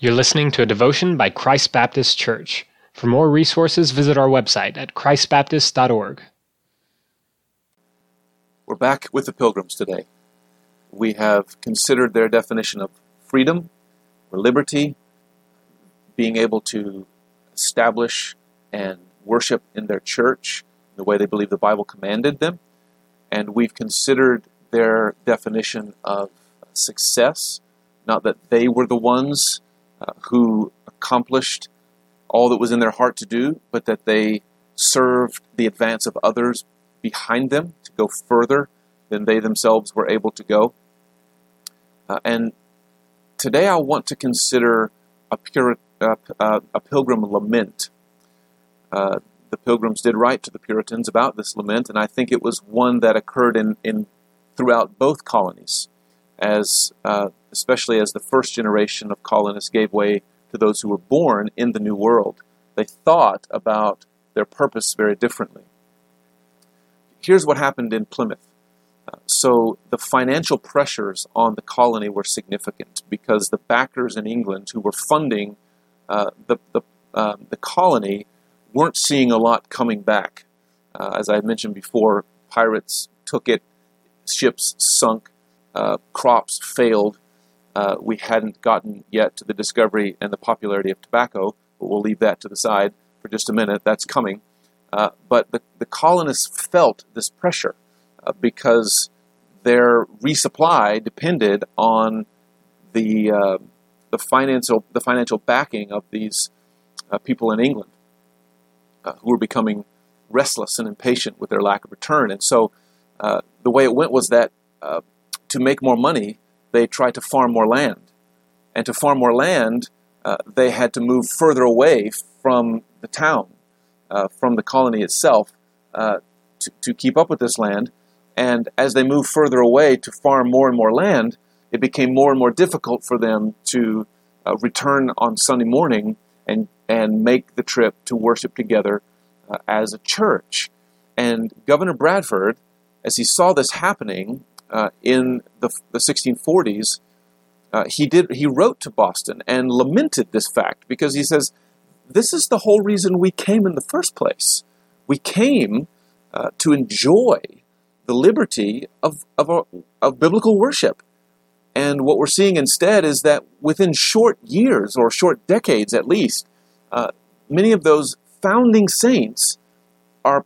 You're listening to a devotion by Christ Baptist Church. For more resources, visit our website at christbaptist.org. We're back with the Pilgrims today. We have considered their definition of freedom or liberty, being able to establish and worship in their church the way they believe the Bible commanded them. And we've considered their definition of success, not that they were the ones who accomplished all that was in their heart to do, but that they served the advance of others behind them to go further than they themselves were able to go. Uh, and today I want to consider a, pure, uh, uh, a pilgrim lament. Uh, the pilgrims did write to the Puritans about this lament, and I think it was one that occurred in, in throughout both colonies, as uh, especially as the first generation of colonists gave way to those who were born in the New World. They thought about their purpose very differently. Here's what happened in Plymouth. Uh, so the financial pressures on the colony were significant because the backers in England who were funding uh, the, the, uh, the colony weren't seeing a lot coming back. Uh, as I mentioned before, pirates took it, ships sunk, uh, crops failed. Uh, we hadn't gotten yet to the discovery and the popularity of tobacco, but we'll leave that to the side for just a minute. That's coming. Uh, but the, the, colonists felt this pressure uh, because their resupply depended on the uh, the financial the financial backing of these people in England who were becoming restless and impatient with their lack of return. And so uh, the way it went was that uh, to make more money, they tried to farm more land. And to farm more land, uh, they had to move further away from the town, uh, from the colony itself, uh, to, to keep up with this land. And as they moved further away to farm more and more land, it became more and more difficult for them to uh, return on Sunday morning and, and make the trip to worship together uh, as a church. And Governor Bradford, as he saw this happening uh, in the, the 1640s, uh, he did he wrote to Boston and lamented this fact because he says this is the whole reason we came in the first place. We came uh, to enjoy the liberty of, of, of biblical worship. And what we're seeing instead is that within short years, or short decades at least, uh, many of those founding saints are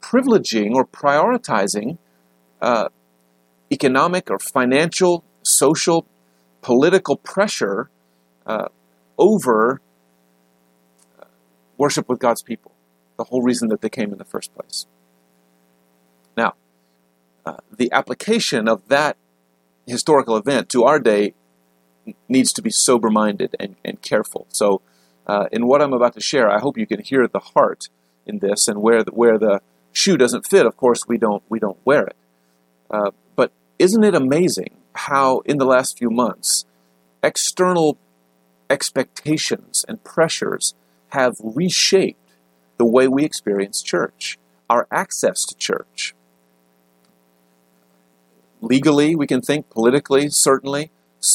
privileging or prioritizing uh, economic or financial, social, political pressure uh, over worship with God's people, the whole reason that they came in the first place. Now, uh, the application of that historical event to our day needs to be sober minded and, and careful. So, uh, in what I'm about to share, I hope you can hear the heart in this, and where the, where the shoe doesn't fit, of course, we don't we don't wear it. Uh, isn't it amazing how in the last few months external expectations and pressures have reshaped the way we experience church, our access to church. Legally, we can think politically, certainly.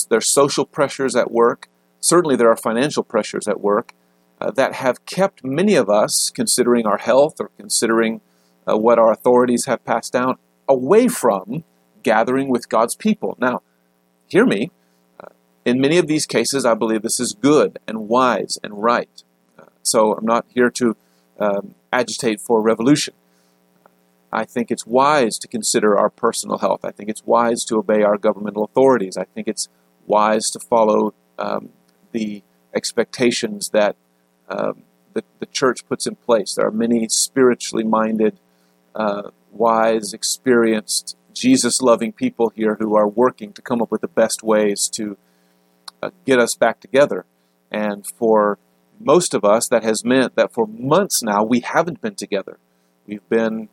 There's social pressures at work. Certainly, there are financial pressures at work uh, that have kept many of us, considering our health or considering uh, what our authorities have passed down, away from gathering with God's people. Now, hear me. In many of these cases, I believe this is good and wise and right. Uh, so I'm not here to um, agitate for revolution. I think it's wise to consider our personal health. I think it's wise to obey our governmental authorities. I think it's wise to follow um, the expectations that um, the, the, church puts in place. There are many spiritually minded, uh, wise, experienced Jesus loving people here who are working to come up with the best ways to uh, get us back together. And for most of us, that has meant that for months now we haven't been together. We've been,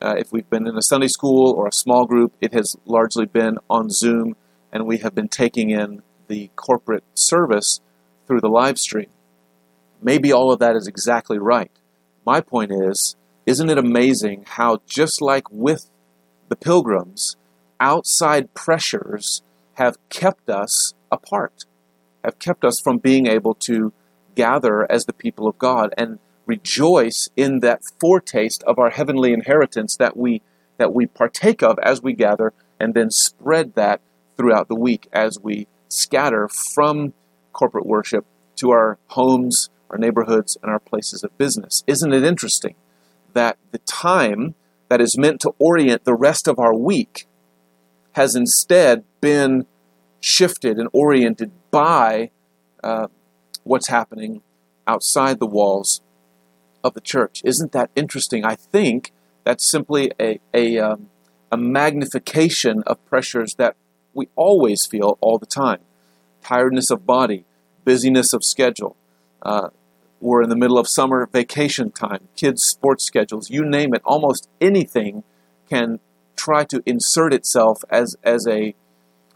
uh, if we've been in a Sunday school or a small group, it has largely been on Zoom, and we have been taking in the corporate service through the live stream. Maybe all of that is exactly right. My point is, isn't it amazing how, just like with the pilgrims, outside pressures have kept us apart. have kept us from being able to gather as the people of God and rejoice in that foretaste of our heavenly inheritance that we that we partake of as we gather and then spread that throughout the week as we scatter from corporate worship to our homes, our neighborhoods, and our places of business. Isn't it interesting that the time that is meant to orient the rest of our week has instead been shifted and oriented by uh, what's happening outside the walls of the church. Isn't that interesting? I think that's simply a, a, um, a magnification of pressures that we always feel all the time tiredness of body, busyness of schedule. Uh, we're in the middle of summer vacation time, kids' sports schedules, you name it. Almost anything can try to insert itself as, as a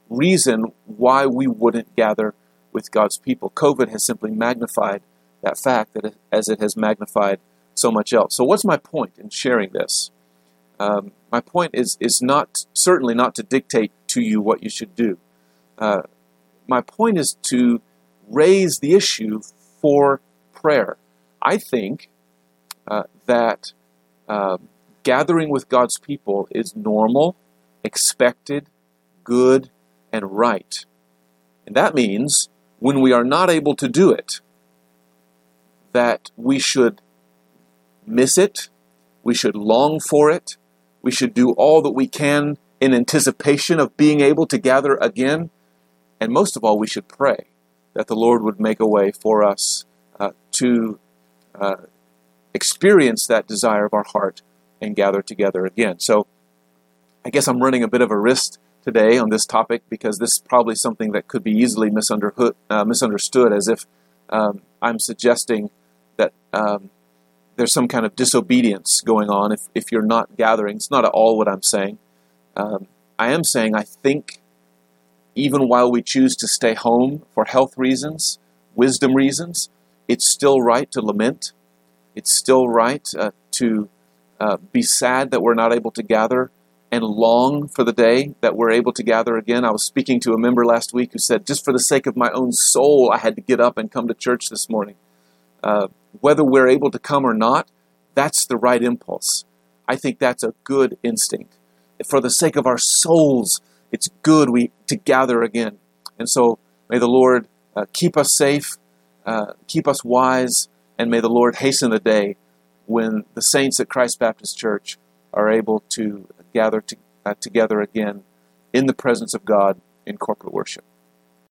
reason why we wouldn't gather with God's people. COVID has simply magnified that fact that it, as it has magnified so much else. So, what's my point in sharing this? Um, my point is is not certainly not to dictate to you what you should do. Uh, my point is to raise the issue for prayer. I think uh, that uh, gathering with God's people is normal, expected, good, and right. And that means when we are not able to do it, that we should miss it, we should long for it, we should do all that we can in anticipation of being able to gather again, and most of all, we should pray that the Lord would make a way for us uh, to uh, experience that desire of our heart and gather together again. So I guess I'm running a bit of a risk today on this topic because this is probably something that could be easily uh, misunderstood as if um, I'm suggesting that um, there's some kind of disobedience going on if, if you're not gathering. It's not at all what I'm saying. Um, I am saying I think even while we choose to stay home for health reasons, wisdom reasons, it's still right to lament. It's still right uh, to uh, be sad that we're not able to gather and long for the day that we're able to gather again. I was speaking to a member last week who said, just for the sake of my own soul, I had to get up and come to church this morning. Uh, whether we're able to come or not, that's the right impulse. I think that's a good instinct. For the sake of our souls, it's good we to gather again. And so may the Lord uh, keep us safe, uh, keep us wise, and may the Lord hasten the day when the saints at Christ Baptist Church are able to gather to, uh, together again in the presence of God in corporate worship.